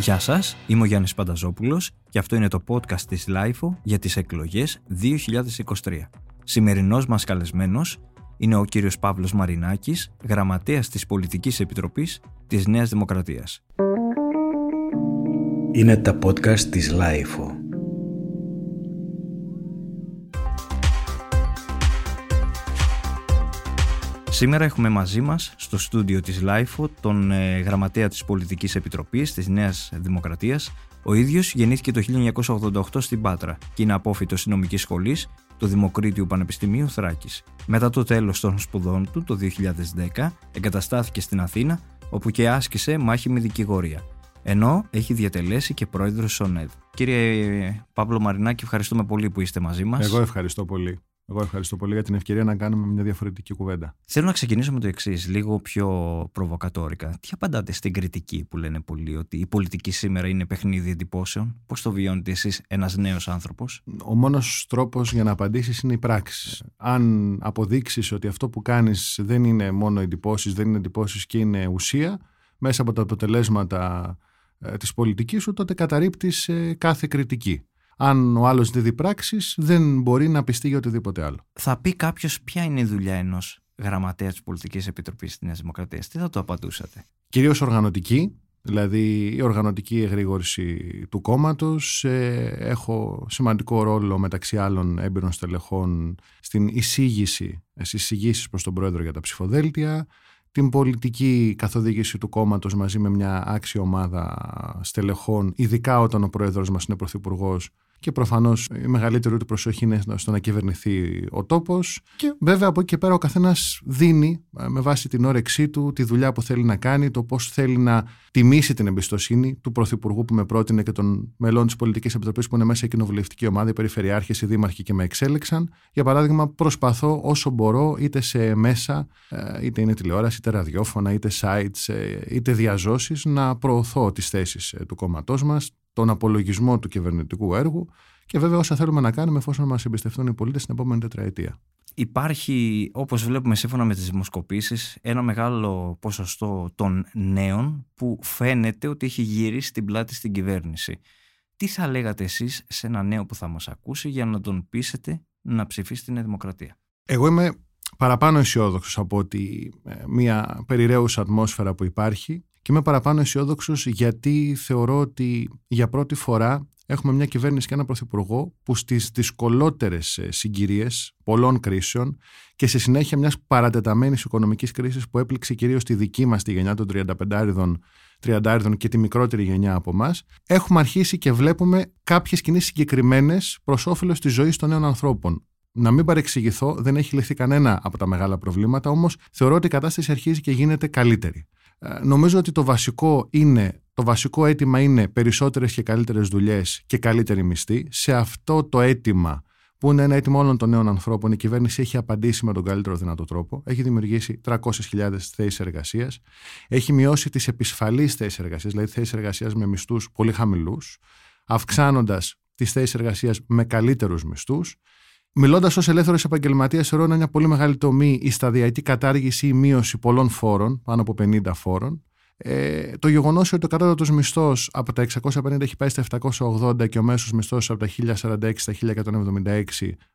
Γεια σας, είμαι ο Γιάννης Πανταζόπουλος και αυτό είναι το podcast της LIFO για τις εκλογές 2023. Σημερινός μας καλεσμένος είναι ο κύριος Παύλος Μαρινάκης, γραμματέας της Πολιτικής Επιτροπής της Νέας Δημοκρατίας. Είναι τα podcast της LIFO. Σήμερα έχουμε μαζί μας στο στούντιο της LIFO τον ε, γραμματέα της Πολιτικής Επιτροπής της Νέας Δημοκρατίας. Ο ίδιος γεννήθηκε το 1988 στην Πάτρα και είναι απόφυτος νομικής σχολής του Δημοκρίτιου Πανεπιστημίου Θράκης. Μετά το τέλος των σπουδών του το 2010 εγκαταστάθηκε στην Αθήνα όπου και άσκησε μάχη με δικηγορία. Ενώ έχει διατελέσει και πρόεδρος ΣΟΝΕΔ. Κύριε Παύλο Μαρινάκη, ευχαριστούμε πολύ που είστε μαζί μας. Εγώ ευχαριστώ πολύ. Εγώ ευχαριστώ πολύ για την ευκαιρία να κάνουμε μια διαφορετική κουβέντα. Θέλω να ξεκινήσω με το εξής, λίγο πιο προβοκατόρικα. Τι απαντάτε στην κριτική που λένε πολλοί ότι η πολιτική σήμερα είναι παιχνίδι εντυπώσεων; Πώς το βιώνετε εσείς, ένας νέος άνθρωπος; Ο μόνος τρόπος για να απαντήσεις είναι η πράξη. Αν αποδείξεις ότι αυτό που κάνεις δεν είναι μόνο εντυπώσεις, δεν είναι εντυπώσεις και είναι ουσία, μέσα από τα αποτελέσματα ε, της πολιτικής σου, τότε καταρρύπτεις ε, κάθε κριτική αν ο άλλος δεν δει πράξεις, δεν μπορεί να πιστεί για οτιδήποτε άλλο. Θα πει κάποιος ποια είναι η δουλειά ενός γραμματέας της Πολιτικής Επιτροπής της Νέας Δημοκρατίας; Τι θα το απαντούσατε; Κυρίως οργανωτική, δηλαδή η οργανωτική εγρήγορση του κόμματος. Ε, έχω σημαντικό ρόλο μεταξύ άλλων έμπειρων στελεχών στην εισήγηση, στις εισηγήσεις προς τον Πρόεδρο για τα ψηφοδέλτια, την πολιτική καθοδήγηση του κόμματος μαζί με μια άξια ομάδα στελεχών, ειδικά όταν ο πρόεδρος μας είναι πρωθυπουργός και προφανώς η μεγαλύτερη του προσοχή είναι στο να κυβερνηθεί ο τόπος. Και βέβαια από εκεί και πέρα ο καθένας δίνει ε, με βάση την όρεξή του τη δουλειά που θέλει να κάνει, το πώς θέλει να τιμήσει την εμπιστοσύνη του Πρωθυπουργού που με πρότεινε και των μελών της Πολιτικής Επιτροπής που είναι μέσα η κοινοβουλευτική ομάδα, οι περιφερειάρχες, οι δήμαρχοι και με εξέλεξαν. Για παράδειγμα, προσπαθώ όσο μπορώ είτε σε μέσα, ε, είτε είναι τηλεόραση, είτε ραδιόφωνα, είτε sites, ε, είτε διαζώσεις, να προωθώ τις θέσεις του κόμματός μας, τον απολογισμό του κυβερνητικού έργου και βέβαια όσα θέλουμε να κάνουμε εφόσον μας εμπιστευτούν οι πολίτες στην επόμενη τετραετία. Υπάρχει, όπως βλέπουμε σύμφωνα με τις δημοσκοπήσεις, ένα μεγάλο ποσοστό των νέων που φαίνεται ότι έχει γυρίσει την πλάτη στην κυβέρνηση. Τι θα λέγατε εσείς σε ένα νέο που θα μας ακούσει για να τον πείσετε να ψηφίσει την Δημοκρατία; Εγώ είμαι παραπάνω αισιόδοξος από ότι ε, μια περιραίουσα ατμόσφαιρα που υπάρχει και είμαι παραπάνω αισιόδοξος γιατί θεωρώ ότι για πρώτη φορά έχουμε μια κυβέρνηση και ένα πρωθυπουργό που στις δυσκολότερες ε, συγκυρίες πολλών κρίσεων και στη συνέχεια μιας παρατεταμένης οικονομικής κρίσης που έπληξε κυρίως τη δική μας τη γενιά των 35 30 και τη μικρότερη γενιά από εμάς, έχουμε αρχίσει και βλέπουμε κάποιες κινήσεις συγκεκριμένες προς όφελος της ζωής των νέων ανθρώπων. Να μην παρεξηγηθώ, δεν έχει λυθεί κανένα από τα μεγάλα προβλήματα, όμως θεωρώ ότι η κατάσταση αρχίζει και γίνεται καλύτερη. Ε, νομίζω ότι το βασικό είναι το βασικό αίτημα είναι περισσότερες και καλύτερες δουλειές και καλύτερη μισθή. Σε αυτό το αίτημα που είναι ένα αίτημα όλων των νέων ανθρώπων, η κυβέρνηση έχει απαντήσει με τον καλύτερο δυνατό τρόπο. Έχει δημιουργήσει 300.000 θέσεις εργασίας. Έχει μειώσει τις επισφαλείς θέσεις εργασίας, δηλαδή θέσεις εργασίας με μισθούς πολύ χαμηλούς, αυξάνοντας τις θέσεις εργασίας με καλύτερους μισθούς. Μιλώντας ως ελεύθερος επαγγελματίας, θεωρώ είναι μια πολύ μεγάλη τομή η σταδιακή κατάργηση ή μείωση πολλών φόρων, πάνω από 50 φόρων. Ε, το γεγονός ότι ο κατώτατος μισθός από τα 650 έχει πάει στα 780 και ο μέσος μισθός από τα 1046 στα 1176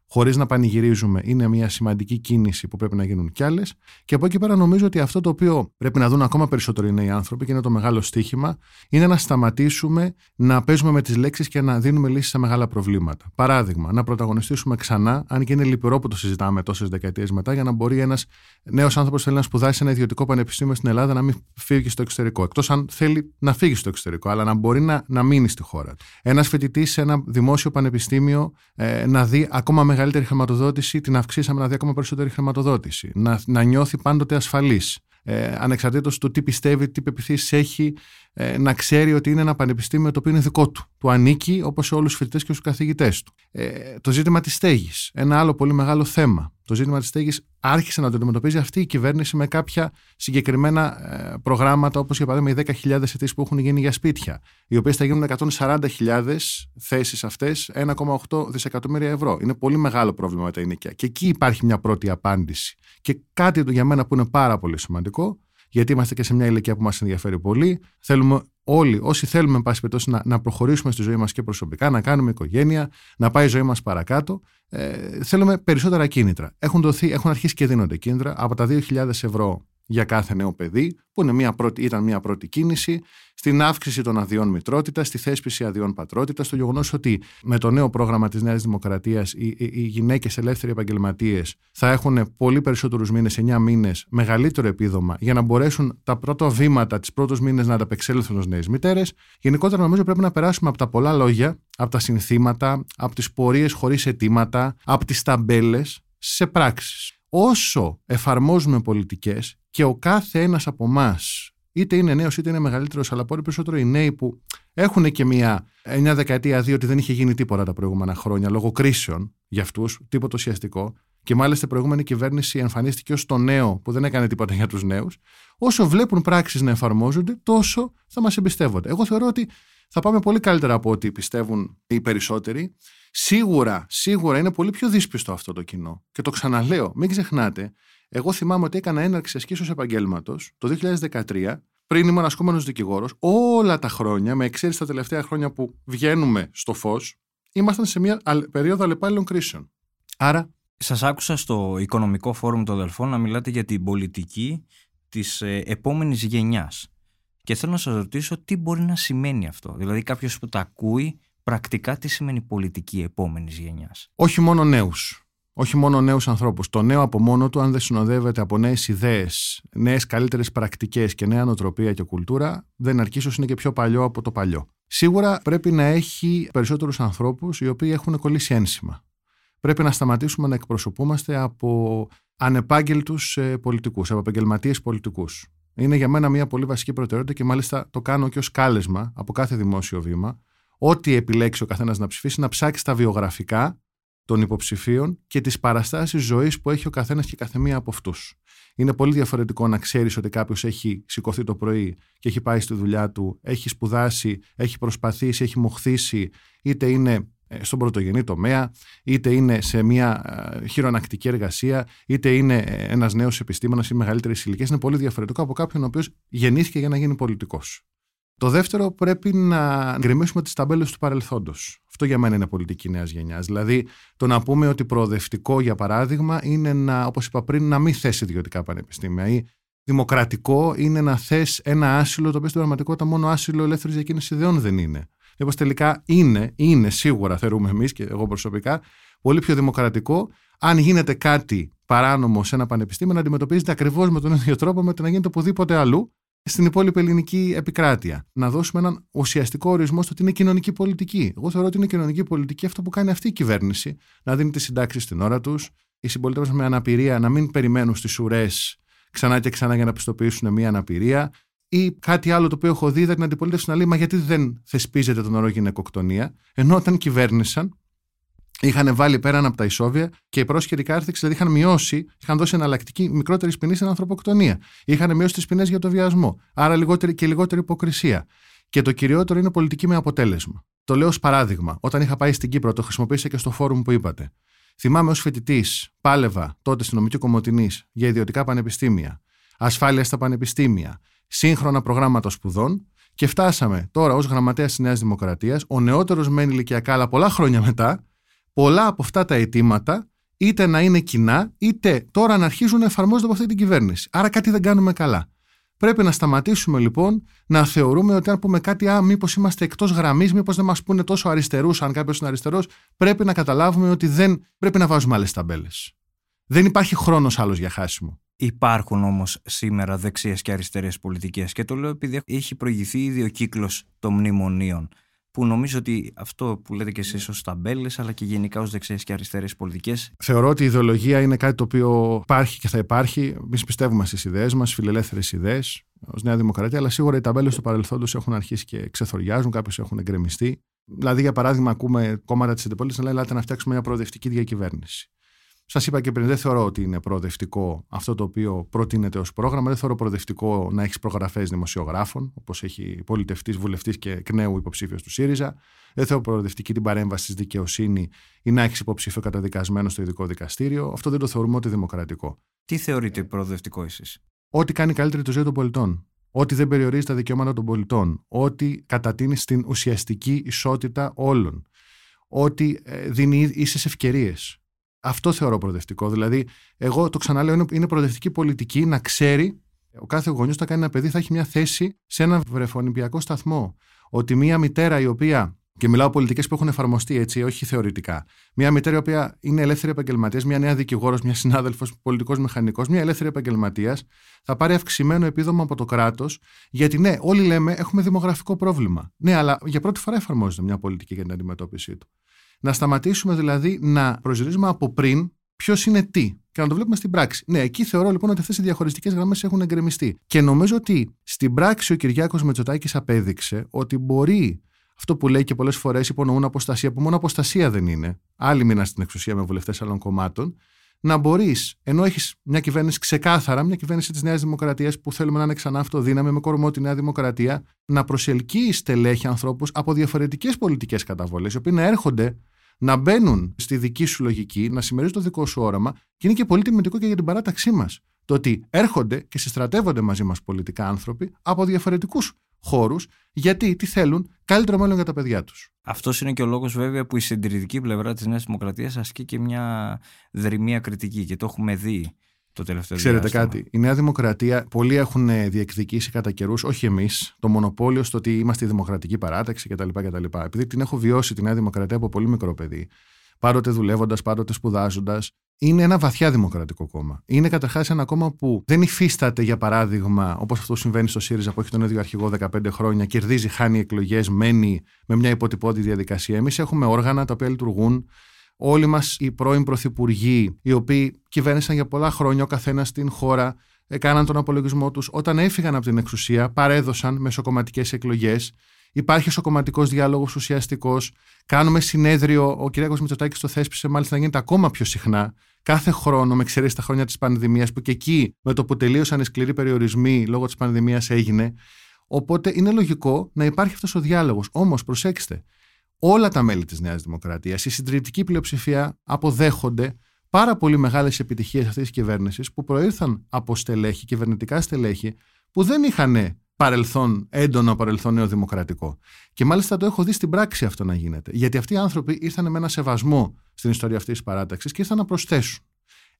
χωρίς να πανηγυρίζουμε, είναι μια σημαντική κίνηση που πρέπει να γίνουν κι άλλες. Και από εκεί πέρα νομίζω ότι αυτό το οποίο πρέπει να δουν ακόμα περισσότερο οι νέοι άνθρωποι και είναι το μεγάλο στίχημα, είναι να σταματήσουμε να παίζουμε με τις λέξεις και να δίνουμε λύσεις σε μεγάλα προβλήματα. Παράδειγμα, να πρωταγωνιστήσουμε ξανά, αν και είναι λυπηρό που το συζητάμε τόσες δεκαετίες μετά, για να μπορεί ένας νέος άνθρωπος θέλει να σπουδάσει σε ένα ιδιωτικό πανεπιστήμιο στην Ελλάδα να μην φύγει στο εξωτερικό. Εκτός αν θέλει να φύγει στο εξωτερικό, αλλά να μπορεί να, να μείνει στη χώρα Ένας φοιτητής σε ένα δημόσιο πανεπιστήμιο ε, να δει ακόμα μεγαλύτερη χρηματοδότηση, την αυξήσαμε να δει ακόμα περισσότερη χρηματοδότηση. Να, να νιώθει πάντοτε ασφαλής. Ε, ανεξαρτήτως του τι πιστεύει, τι πεπιθήσεις έχει, ε, να ξέρει ότι είναι ένα πανεπιστήμιο το οποίο είναι δικό του. Του ανήκει όπως σε όλους τους φοιτητές και στους καθηγητές του. Ε, το ζήτημα της στέγης. Ένα άλλο πολύ μεγάλο θέμα. Το ζήτημα της στέγης άρχισε να το αντιμετωπίζει αυτή η κυβέρνηση με κάποια συγκεκριμένα ε, προγράμματα, όπως για παράδειγμα οι 10.000 αιτήσεις που έχουν γίνει για σπίτια, οι οποίες θα γίνουν 140.000 θέσεις αυτές, 1,8 δισεκατομμύρια ευρώ. Είναι πολύ μεγάλο πρόβλημα με τα ενοικία. Και εκεί υπάρχει μια πρώτη απάντηση. Και κάτι για μένα που είναι πάρα πολύ σημαντικό γιατί είμαστε και σε μια ηλικία που μας ενδιαφέρει πολύ. Θέλουμε όλοι όσοι θέλουμε, εν πάση περιπτώσει, να, να προχωρήσουμε στη ζωή μας και προσωπικά, να κάνουμε οικογένεια, να πάει η ζωή μας παρακάτω, ε, θέλουμε περισσότερα κίνητρα. Έχουν, δοθεί, έχουν αρχίσει και δίνονται κίνητρα από τα 2.000 ευρώ για κάθε νέο παιδί, που είναι μια πρώτη, ήταν μια πρώτη κίνηση, στην αύξηση των αδειών μητρότητας, στη θέσπιση αδειών πατρότητας, στο γεγονός ότι με το νέο πρόγραμμα της Νέας Δημοκρατίας οι, οι, οι γυναίκες ελεύθεροι επαγγελματίες θα έχουν πολύ περισσότερους μήνες, 9 μήνες, μεγαλύτερο επίδομα για να μπορέσουν τα πρώτα βήματα, τι πρώτου μήνες να ανταπεξέλθουν ως νέες μητέρες. Γενικότερα, νομίζω πρέπει να περάσουμε από τα πολλά λόγια, από τα συνθήματα, από τις πορείες χωρίς αιτήματα, από τις ταμπέλες σε πράξεις όσο εφαρμόζουμε πολιτικές και ο κάθε ένας από εμάς, είτε είναι νέος είτε είναι μεγαλύτερος, αλλά πολύ περισσότερο οι νέοι που έχουν και μια 9 δεκαετία, δύο ότι δεν είχε γίνει τίποτα τα προηγούμενα χρόνια λόγω κρίσεων για αυτούς, τίποτα ουσιαστικό. Και μάλιστα η προηγούμενη κυβέρνηση εμφανίστηκε ως το νέο που δεν έκανε τίποτα για τους νέους. Όσο βλέπουν πράξεις να εφαρμόζονται, τόσο θα μας εμπιστεύονται. Εγώ θεωρώ ότι θα πάμε πολύ καλύτερα από ό,τι πιστεύουν οι περισσότεροι. Σίγουρα, σίγουρα είναι πολύ πιο δύσπιστο αυτό το κοινό. Και το ξαναλέω, μην ξεχνάτε, εγώ θυμάμαι ότι έκανα έναρξη ασκήσεως επαγγέλματος το 2013, πριν ήμουν ασκούμενος δικηγόρος, όλα τα χρόνια, με εξαίρεση τα τελευταία χρόνια που βγαίνουμε στο φως, ήμασταν σε μια περίοδο αλλεπάλληλων κρίσεων. Άρα. Σας άκουσα στο Οικονομικό Φόρουμ των Αδελφών να μιλάτε για την πολιτική της ε, επόμενης γενιάς. Και θέλω να σας ρωτήσω τι μπορεί να σημαίνει αυτό. Δηλαδή, κάποιος που τα ακούει πρακτικά τι σημαίνει πολιτική επόμενης γενιάς; Όχι μόνο νέους. Όχι μόνο νέους ανθρώπους. Το νέο από μόνο του, αν δεν συνοδεύεται από νέες ιδέες, νέες καλύτερες πρακτικές και νέα νοοτροπία και κουλτούρα, δεν αρκεί, ίσως είναι και πιο παλιό από το παλιό. Σίγουρα πρέπει να έχει περισσότερους ανθρώπους οι οποίοι έχουν κολλήσει ένσημα. Πρέπει να σταματήσουμε να εκπροσωπούμαστε από ανεπάγγελτους ε, πολιτικούς, από επαγγελματίες πολιτικούς. Είναι για μένα μια πολύ βασική προτεραιότητα και μάλιστα το κάνω και ως κάλεσμα από κάθε δημόσιο βήμα ό,τι επιλέξει ο καθένας να ψηφίσει, να ψάξει τα βιογραφικά των υποψηφίων και τις παραστάσεις ζωής που έχει ο καθένας και καθεμία από αυτούς. Είναι πολύ διαφορετικό να ξέρεις ότι κάποιος έχει σηκωθεί το πρωί και έχει πάει στη δουλειά του, έχει σπουδάσει, έχει προσπαθήσει, έχει μοχθήσει, είτε είναι ε, στον πρωτογενή τομέα, είτε είναι σε μια ε, χειρονακτική εργασία, είτε είναι ε, ένας νέος επιστήμονας ή μεγαλύτερη ηλικία. Είναι πολύ διαφορετικό από κάποιον ο οποίος γεννήθηκε για να γίνει πολιτικός. Το δεύτερο, πρέπει να γκρεμίσουμε τις ταμπέλες του παρελθόντος. Αυτό για μένα είναι πολιτική νέας γενιάς. Δηλαδή, το να πούμε ότι προοδευτικό, για παράδειγμα, είναι να, όπως είπα πριν, να μην θέσει ιδιωτικά πανεπιστήμια. Ή δημοκρατικό είναι να θες ένα άσυλο, το οποίο στην πραγματικότητα μόνο άσυλο ελεύθερης διακίνησης ιδεών δεν είναι. Λοιπόν, τελικά είναι, είναι σίγουρα, θεωρούμε εμείς και εγώ προσωπικά, πολύ πιο δημοκρατικό αν γίνεται κάτι παράνομο σε ένα πανεπιστήμιο να αντιμετωπίζεται ακριβώς με τον ίδιο τρόπο με το να γίνεται οπουδήποτε αλλού στην υπόλοιπη ελληνική επικράτεια. Να δώσουμε έναν ουσιαστικό ορισμό στο ότι είναι κοινωνική πολιτική. Εγώ θεωρώ ότι είναι κοινωνική πολιτική αυτό που κάνει αυτή η κυβέρνηση. Να δίνει τις συντάξεις στην ώρα τους, οι συμπολίτε μας με αναπηρία να μην περιμένουν στις ουρές ξανά και ξανά για να πιστοποιήσουν μια αναπηρία. Ή κάτι άλλο το οποίο έχω δει, είδα την αντιπολίτευση να λέει Μα γιατί δεν θεσπίζεται τον όρο γυναικοκτονία, ενώ όταν κυβέρνησαν είχαν βάλει πέραν από τα ισόβια και οι πρόσχεροι κάρθηξ δηλαδή είχαν μειώσει, είχαν δώσει εναλλακτική μικρότερη ποινή στην ανθρωποκτονία. Είχαν μειώσει τις ποινές για το βιασμό. Άρα λιγότερη και λιγότερη υποκρισία. Και το κυριότερο είναι πολιτική με αποτέλεσμα. Το λέω ως παράδειγμα. Όταν είχα πάει στην Κύπρο, το χρησιμοποίησα και στο φόρουμ που είπατε. Θυμάμαι ως φοιτητής, πάλευα τότε στην νομική Κομωτινής για ιδιωτικά πανεπιστήμια, ασφάλεια στα πανεπιστήμια, σύγχρονα προγράμματα σπουδών και φτάσαμε τώρα ως γραμματέας της Νέας Δημοκρατίας, ο νεότερος μεν ηλικιακά, αλλά πολλά χρόνια μετά, πολλά από αυτά τα αιτήματα είτε να είναι κοινά, είτε τώρα να αρχίζουν να εφαρμόζονται από αυτή την κυβέρνηση. Άρα κάτι δεν κάνουμε καλά. Πρέπει να σταματήσουμε λοιπόν να θεωρούμε ότι αν πούμε κάτι, α, μήπως είμαστε εκτός γραμμής, μήπως δεν μας πούνε τόσο αριστερούς, αν κάποιος είναι αριστερός, πρέπει να καταλάβουμε ότι δεν πρέπει να βάζουμε άλλες ταμπέλες. Δεν υπάρχει χρόνος άλλος για χάσιμο. Υπάρχουν όμως σήμερα δεξιέ και αριστερές πολιτικές και το λέω επειδή έχει προηγηθεί ήδη ο κύκλος των μνημονίων που νομίζω ότι αυτό που λέτε και εσείς ως ταμπέλες, αλλά και γενικά ως δεξιές και αριστερές πολιτικές. Θεωρώ ότι η ιδεολογία είναι κάτι το οποίο υπάρχει και θα υπάρχει. Εμείς πιστεύουμε στις ιδέες μας, φιλελεύθερες ιδέες, ως Νέα Δημοκρατία, αλλά σίγουρα οι ταμπέλες του παρελθόντος έχουν αρχίσει και ξεθοριάζουν, κάποιες έχουν εγκρεμιστεί. Δηλαδή, για παράδειγμα, ακούμε κόμματα της αντιπολίτευση να λέει: Ελάτε να φτιάξουμε μια προοδευτική διακυβέρνηση. Σας είπα και πριν, δεν θεωρώ ότι είναι προοδευτικό αυτό το οποίο προτείνεται ως πρόγραμμα. Δεν θεωρώ προοδευτικό να έχεις προγραφές δημοσιογράφων, όπως έχει πολιτευτής, βουλευτής και εκ νέου υποψήφιος του ΣΥΡΙΖΑ. Δεν θεωρώ προοδευτική την παρέμβαση στη δικαιοσύνη ή να έχεις υποψήφιο καταδικασμένο στο ειδικό δικαστήριο. Αυτό δεν το θεωρούμε ότι δημοκρατικό. Τι θεωρείτε προοδευτικό εσείς, Ό,τι κάνει καλύτερη το ζωή των πολιτών. ότι δεν περιορίζει τα δικαιώματα των πολιτών, ότι κατατείνει στην ουσιαστική ισότητα όλων, ότι ε, δίνει ίσες ευκαιρίες. Αυτό θεωρώ προοδευτικό. Δηλαδή, εγώ το ξαναλέω, είναι προοδευτική πολιτική να ξέρει ο κάθε γονιός θα κάνει ένα παιδί, θα έχει μια θέση σε ένα βρεφονιπιακό σταθμό. Ότι μια μητέρα η οποία και μιλάω πολιτικές που έχουν εφαρμοστεί έτσι, όχι θεωρητικά. Μια μητέρα η οποία είναι ελεύθερη επαγγελματίας, μια νέα δικηγόρος, μια συνάδελφος, πολιτικός μηχανικός, μια ελεύθερη επαγγελματίας, θα πάρει αυξημένο επίδομα από το κράτος, γιατί ναι, όλοι λέμε έχουμε δημογραφικό πρόβλημα. Ναι, αλλά για πρώτη φορά εφαρμόζεται μια πολιτική για την αντιμετώπιση του. Να σταματήσουμε δηλαδή να προσδιορίζουμε από πριν ποιος είναι τι και να το βλέπουμε στην πράξη. Ναι, εκεί θεωρώ λοιπόν ότι αυτές οι διαχωριστικές γραμμές έχουν εγκρεμιστεί. Και νομίζω ότι στην πράξη ο Κυριάκος Μετσοτάκης απέδειξε ότι μπορεί αυτό που λέει και πολλές φορές υπονοούν αποστασία, που μόνο αποστασία δεν είναι, άλλοι μήνα στην εξουσία με βουλευτές άλλων κομμάτων, να μπορείς, ενώ έχεις μια κυβέρνηση ξεκάθαρα, μια κυβέρνηση της Νέας Δημοκρατίας που θέλουμε να είναι ξανά αυτοδύναμη με κορμό τη Νέα Δημοκρατία, να προσελκύει στελέχη ανθρώπους από διαφορετικές πολιτικές καταβολές, οι οποίοι να έρχονται να μπαίνουν στη δική σου λογική, να συμμερίζουν το δικό σου όραμα και είναι και πολύ τιμητικό και για την παράταξή μας. Το ότι έρχονται και συστρατεύονται μαζί μας πολιτικά άνθρωποι από διαφορετικούς χώρους, γιατί τι θέλουν, καλύτερο μέλλον για τα παιδιά τους. Αυτός είναι και ο λόγος, βέβαια, που η συντηρητική πλευρά της Νέας Δημοκρατίας ασκεί και μια δρυμία κριτική και το έχουμε δει το τελευταίο Ξέρετε διάστημα. κάτι, η Νέα Δημοκρατία, πολλοί έχουν διεκδικήσει κατά καιρούς, όχι εμείς, το μονοπόλιο στο ότι είμαστε η δημοκρατική παράταξη κτλ. κτλ. Επειδή την έχω βιώσει τη Νέα Δημοκρατία από πολύ μικρό παιδί, πάντοτε δουλεύοντας, πάντοτε σπουδάζοντας, είναι ένα βαθιά δημοκρατικό κόμμα. Είναι καταρχάς ένα κόμμα που δεν υφίσταται, για παράδειγμα, όπως αυτό συμβαίνει στο ΣΥΡΙΖΑ που έχει τον ίδιο αρχηγό 15 χρόνια, κερδίζει, χάνει εκλογές, μένει με μια υποτυπώδη διαδικασία. Εμείς έχουμε όργανα τα οποία λειτουργούν. Όλοι μας οι πρώην πρωθυπουργοί, οι οποίοι κυβέρνησαν για πολλά χρόνια ο καθένας στην χώρα, έκαναν τον απολογισμό τους. Όταν έφυγαν από την εξουσία, παρέδωσαν μεσοκομματικές εκλογές. Υπάρχει εσωκομματικό διάλογος ουσιαστικός. Κάνουμε συνέδριο. Ο κ. Μητσοτάκης το θέσπισε μάλιστα να γίνεται ακόμα πιο συχνά. Κάθε χρόνο, με εξαιρέσεις τα χρόνια της πανδημίας, που και εκεί με το που τελείωσαν οι σκληροί περιορισμοί λόγω της πανδημίας έγινε. Οπότε είναι λογικό να υπάρχει αυτός ο διάλογος. Όμως, προσέξτε, όλα τα μέλη της Νέας Δημοκρατίας, η συντριπτική πλειοψηφία αποδέχονται πάρα πολύ μεγάλες επιτυχίες αυτής της κυβέρνησης που προήρθαν από στελέχη, κυβερνητικά στελέχη, που δεν είχαν παρελθόν, έντονο παρελθόν νεοδημοκρατικό. Και μάλιστα το έχω δει στην πράξη αυτό να γίνεται. Γιατί αυτοί οι άνθρωποι ήρθαν με ένα σεβασμό στην ιστορία αυτής της παράταξης και ήρθαν να προσθέσουν.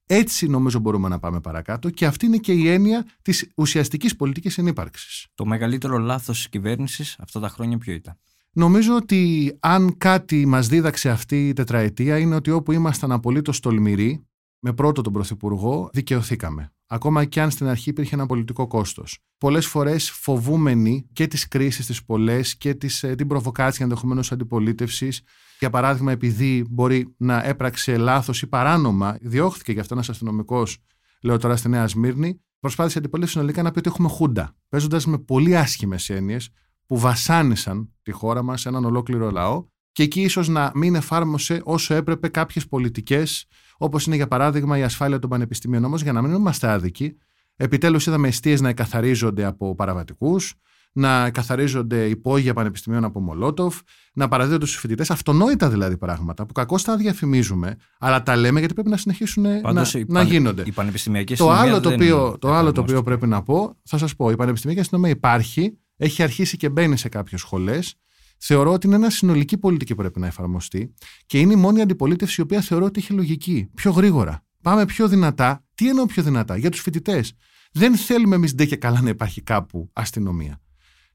Έτσι νομίζω μπορούμε να πάμε παρακάτω και αυτή είναι και η έννοια της ουσιαστικής πολιτικής συνύπαρξης. Το μεγαλύτερο λάθος της κυβέρνησης αυτά τα χρόνια ποιο ήταν; Νομίζω ότι αν κάτι μας δίδαξε αυτή η τετραετία είναι ότι όπου ήμασταν απολύτως τολμηροί, με πρώτο τον Πρωθυπουργό, δικαιωθήκαμε. Ακόμα και αν στην αρχή υπήρχε ένα πολιτικό κόστος. Πολλές φορές φοβούμενοι και τις κρίσεις τις πολλές και τις, ε, την προβοκάτσια ενδεχομένως αντιπολίτευσης. Για παράδειγμα, επειδή μπορεί να έπραξε λάθος ή παράνομα, διώχθηκε γι' αυτός ένας αστυνομικός, λέω τώρα στη Νέα Σμύρνη, προσπάθησε η αντιπολίτευση συνολικά να πει ότι έχουμε χούντα. Παίζοντας με πολύ άσχημες έννοιες που βασάνισαν τη χώρα μας, έναν ολόκληρο λαό, και εκεί ίσως να μην εφάρμοσε όσο έπρεπε κάποιες πολιτικές όπως είναι για παράδειγμα η ασφάλεια των πανεπιστημίων. Όμω, για να μην είμαστε άδικοι, επιτέλους είδαμε αιστείες να εκαθαρίζονται από παραβατικούς, να εκαθαρίζονται υπόγεια πανεπιστημίων από Μολότοφ, να παραδίδονται στους φοιτητές. Αυτονόητα δηλαδή πράγματα που κακώς τα διαφημίζουμε, αλλά τα λέμε γιατί πρέπει να συνεχίσουν Πάντως, να, η να πανε- γίνονται. Η πανεπιστημιακή Το αστυνομία άλλο το, δεν οποίο, το άλλο το οποίο εφαρμόστηκε. πρέπει να πω, θα σας πω, η πανεπιστημιακή αστυνομία υπάρχει, έχει αρχίσει και μπαίνει σε κάποιες σχολές. Θεωρώ ότι είναι ένα συνολική πολιτική που πρέπει να εφαρμοστεί και είναι η μόνη αντιπολίτευση η οποία θεωρώ ότι έχει λογική. Πιο γρήγορα. Πάμε πιο δυνατά. Τι εννοώ πιο δυνατά, για τους φοιτητές. Δεν θέλουμε εμείς ντε και καλά να υπάρχει κάπου αστυνομία.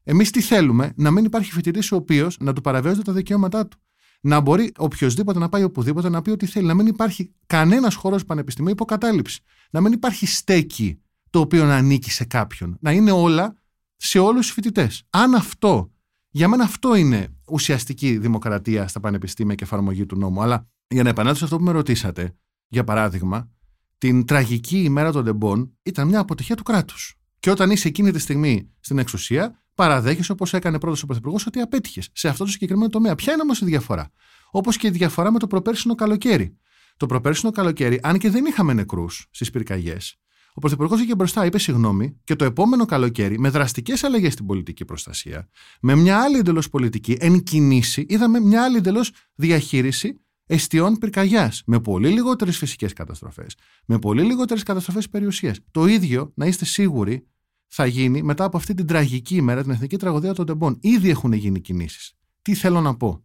Εμείς τι θέλουμε, να μην υπάρχει φοιτητής ο οποίος να του παραβιάζονται τα δικαιώματά του. Να μπορεί οποιοδήποτε να πάει οπουδήποτε να πει ό,τι θέλει. Να μην υπάρχει κανένας χώρος πανεπιστημίου υποκατάληψης. Να μην υπάρχει στέκι το οποίο να ανήκει σε κάποιον. Να είναι όλα σε όλους τους φοιτητές. Αν αυτό, για μένα αυτό είναι ουσιαστική δημοκρατία στα πανεπιστήμια και εφαρμογή του νόμου. Αλλά για να επανέλθω σε αυτό που με ρωτήσατε, για παράδειγμα, την τραγική ημέρα των τεμπών ήταν μια αποτυχία του κράτους. Και όταν είσαι εκείνη τη στιγμή στην εξουσία, παραδέχεσαι όπως έκανε πρώτος ο Πρωθυπουργός ότι απέτυχες σε αυτό το συγκεκριμένο τομέα. Ποια είναι όμως η διαφορά; Όπως και η διαφορά με το προπέρσινο καλοκαίρι. Το προπέρσινο καλοκαίρι, αν και δεν είχαμε νεκρούς στις πυρκαγιές, ο Πρωθυπουργός βγήκε μπροστά, είπε συγγνώμη και το επόμενο καλοκαίρι, με δραστικές αλλαγές στην πολιτική προστασία, με μια άλλη εντελώς πολιτική, εν κινήσει, είδαμε μια άλλη εντελώς διαχείριση εστιών πυρκαγιάς. Με πολύ λιγότερες φυσικές καταστροφές, με πολύ λιγότερες καταστροφές περιουσίας. Το ίδιο, να είστε σίγουροι, θα γίνει μετά από αυτή την τραγική ημέρα, την εθνική τραγωδία των τεμπών. Ήδη έχουν γίνει κινήσεις. Τι θέλω να πω;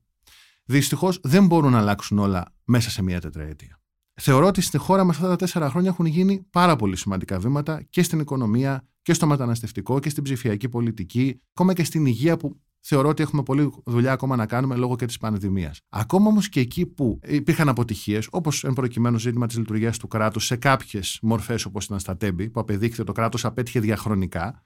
Δυστυχώς δεν μπορούν να αλλάξουν όλα μέσα σε μία τετραετία. Θεωρώ ότι στη χώρα μας αυτά τα τέσσερα χρόνια έχουν γίνει πάρα πολύ σημαντικά βήματα και στην οικονομία και στο μεταναστευτικό και στην ψηφιακή πολιτική, ακόμα και στην υγεία που θεωρώ ότι έχουμε πολλή δουλειά ακόμα να κάνουμε λόγω και της πανδημίας. Ακόμα όμως και εκεί που υπήρχαν αποτυχίες, όπως εν προκειμένου ζήτημα της λειτουργίας του κράτους σε κάποιες μορφές όπως ήταν στα Τέμπη, που απεδείχθηκε ότι το κράτος απέτυχε διαχρονικά,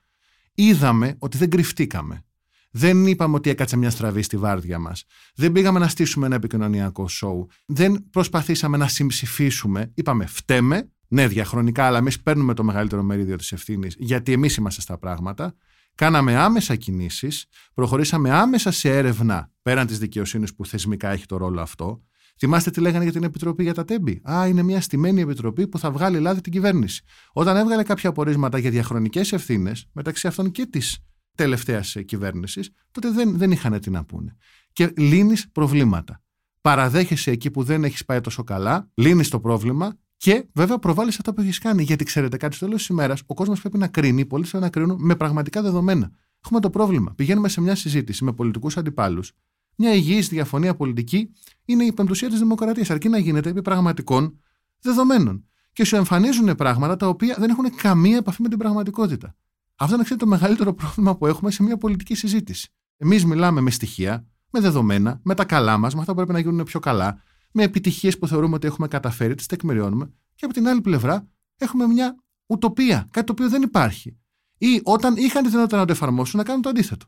είδαμε ότι δεν κρυφτήκαμε. Δεν είπαμε ότι έκατσε μια στραβή στη βάρδια μας. Δεν πήγαμε να στήσουμε ένα επικοινωνιακό σοου. Δεν προσπαθήσαμε να συμψηφίσουμε. Είπαμε φταίμε, ναι, διαχρονικά, αλλά εμείς παίρνουμε το μεγαλύτερο μερίδιο της ευθύνης, γιατί εμείς είμαστε στα πράγματα. Κάναμε άμεσα κινήσεις, προχωρήσαμε άμεσα σε έρευνα πέραν της δικαιοσύνης που θεσμικά έχει το ρόλο αυτό. Θυμάστε τι λέγανε για την Επιτροπή για τα Τέμπη; Α, είναι μια στημένη επιτροπή που θα βγάλει λάδι την κυβέρνηση. Όταν έβγαλε κάποια απορίσματα για διαχρονικές ευθύνες, μεταξύ αυτών και της τελευταίας κυβέρνησης, τότε δεν, δεν είχαν τι να πούνε. Και λύνεις προβλήματα. Παραδέχεσαι εκεί που δεν έχεις πάει τόσο καλά, λύνεις το πρόβλημα και βέβαια προβάλλεις αυτά που έχεις κάνει. Γιατί ξέρετε κάτι, στο τέλος της ημέρας ο κόσμος πρέπει να κρίνει, οι πολίτες πρέπει να κρίνουν με πραγματικά δεδομένα. Έχουμε το πρόβλημα. Πηγαίνουμε σε μια συζήτηση με πολιτικούς αντιπάλους. Μια υγιής διαφωνία πολιτική είναι η πεμπτουσία της δημοκρατίας, αρκεί να γίνεται επί πραγματικών δεδομένων. Και σου εμφανίζουν πράγματα τα οποία δεν έχουν καμία επαφή με την πραγματικότητα. Αυτό είναι το μεγαλύτερο πρόβλημα που έχουμε σε μια πολιτική συζήτηση. Εμείς μιλάμε με στοιχεία, με δεδομένα, με τα καλά μας, με αυτά που πρέπει να γίνουν πιο καλά, με επιτυχίες που θεωρούμε ότι έχουμε καταφέρει, τις τεκμηριώνουμε, και από την άλλη πλευρά έχουμε μια ουτοπία, κάτι το οποίο δεν υπάρχει. Ή όταν είχαν τη δυνατότητα να το εφαρμόσουν, να κάνουν το αντίθετο.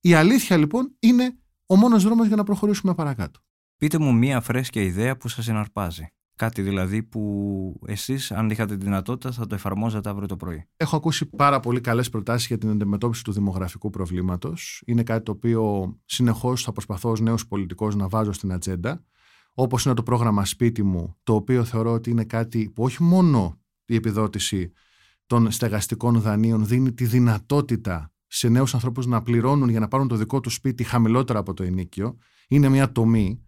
Η αλήθεια λοιπόν είναι ο μόνος δρόμος για να προχωρήσουμε παρακάτω. Πείτε μου μία φρέσκια ιδέα που σας συναρπάζει. Κάτι δηλαδή που εσείς, αν είχατε τη δυνατότητα, θα το εφαρμόζατε αύριο το πρωί. Έχω ακούσει πάρα πολύ καλές προτάσεις για την αντιμετώπιση του δημογραφικού προβλήματος. Είναι κάτι το οποίο συνεχώς θα προσπαθώ ως νέος πολιτικός να βάζω στην ατζέντα. Όπως είναι το πρόγραμμα Σπίτι μου, το οποίο θεωρώ ότι είναι κάτι που όχι μόνο η επιδότηση των στεγαστικών δανείων δίνει τη δυνατότητα σε νέους ανθρώπους να πληρώνουν για να πάρουν το δικό τους σπίτι χαμηλότερα από το ενίκιο. Είναι μια τομή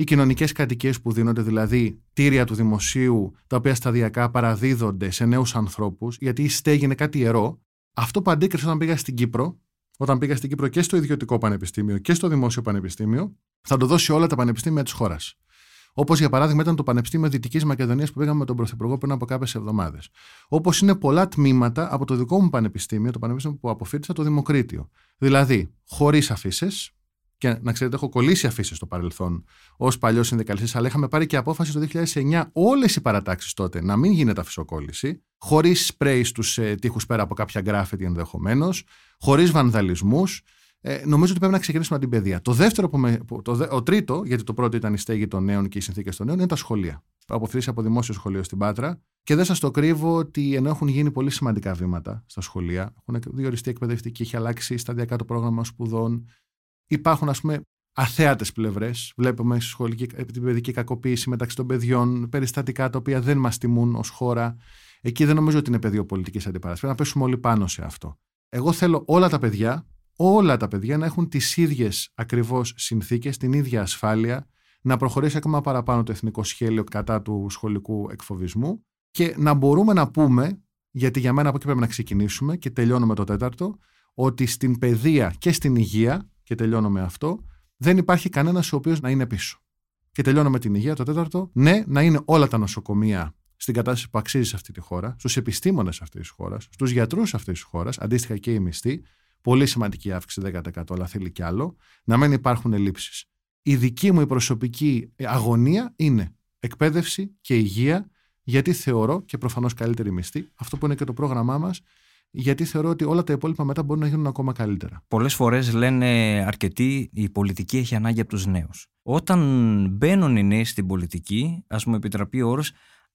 οι κοινωνικές κατοικίες που δίνονται, δηλαδή τήρια του δημοσίου, τα οποία σταδιακά παραδίδονται σε νέους ανθρώπους, γιατί η στέγη είναι κάτι ιερό. Αυτό που αντίκρισα όταν πήγα στην Κύπρο, όταν πήγα στην Κύπρο και στο ιδιωτικό πανεπιστήμιο και στο δημόσιο πανεπιστήμιο, θα το δώσει όλα τα πανεπιστήμια της χώρας. Όπως για παράδειγμα ήταν το Πανεπιστήμιο Δυτικής Μακεδονίας που πήγαμε με τον Πρωθυπουργό πριν από κάποιες εβδομάδες. Όπως είναι πολλά τμήματα από το δικό μου πανεπιστήμιο, το πανεπιστήμιο που αποφύτησα, το Δημοκρίτιο. Δηλαδή, χωρίς αφήσεις, και να ξέρετε, έχω κολλήσει αφήσει στο παρελθόν ως παλιός συνδικαλιστής, αλλά είχαμε πάρει και απόφαση το 2009 όλες οι παρατάξεις τότε να μην γίνεται αφισοκόλληση, χωρίς σπρέι στους ε, τείχους πέρα από κάποια γκράφετι ενδεχομένως, χωρίς βανδαλισμούς. Ε, νομίζω ότι πρέπει να ξεκινήσουμε την παιδεία. Το δεύτερο, που με, το, ο τρίτο, γιατί το πρώτο ήταν η στέγη των νέων και οι συνθήκες των νέων, είναι τα σχολεία. Αποφύτησα από δημόσιο σχολείο στην Πάτρα και δεν σας το κρύβω ότι ενώ έχουν γίνει πολύ σημαντικά βήματα στα σχολεία, έχουν διοριστεί εκπαιδευτική, έχει αλλάξει σταδιακά το πρόγραμμα σπουδών, υπάρχουν ας πούμε αθέατες πλευρές. Βλέπουμε σχολική, την παιδική κακοποίηση μεταξύ των παιδιών, περιστατικά τα οποία δεν μας τιμούν ως χώρα. Εκεί δεν νομίζω ότι είναι πεδίο πολιτικής αντιπαράστασης. Πρέπει να πέσουμε όλοι πάνω σε αυτό. Εγώ θέλω όλα τα παιδιά, όλα τα παιδιά να έχουν τις ίδιες ακριβώς συνθήκες, την ίδια ασφάλεια, να προχωρήσει ακόμα παραπάνω το εθνικό σχέδιο κατά του σχολικού εκφοβισμού και να μπορούμε να πούμε, γιατί για μένα από εκεί πρέπει να ξεκινήσουμε και τελειώνουμε το τέταρτο, ότι στην παιδεία και στην υγεία και τελειώνω με αυτό, δεν υπάρχει κανένας ο οποίος να είναι πίσω. Και τελειώνω με την υγεία, το τέταρτο. Ναι, να είναι όλα τα νοσοκομεία στην κατάσταση που αξίζει σε αυτή τη χώρα, στους επιστήμονες αυτής της χώρας, στους γιατρούς αυτής της χώρας, αντίστοιχα και οι μισθοί. Πολύ σημαντική αύξηση 10%, αλλά θέλει κι άλλο. Να μην υπάρχουν ελλείψεις. Η δική μου η προσωπική αγωνία είναι εκπαίδευση και υγεία, γιατί θεωρώ και προφανώς καλύτερη μισθή, αυτό που είναι και το πρόγραμμά μας, γιατί θεωρώ ότι όλα τα υπόλοιπα μετά μπορούν να γίνουν ακόμα καλύτερα. Πολλές φορές λένε αρκετοί η πολιτική έχει ανάγκη από τους νέους. Όταν μπαίνουν οι νέοι στην πολιτική, ας μου επιτραπεί ο όρος,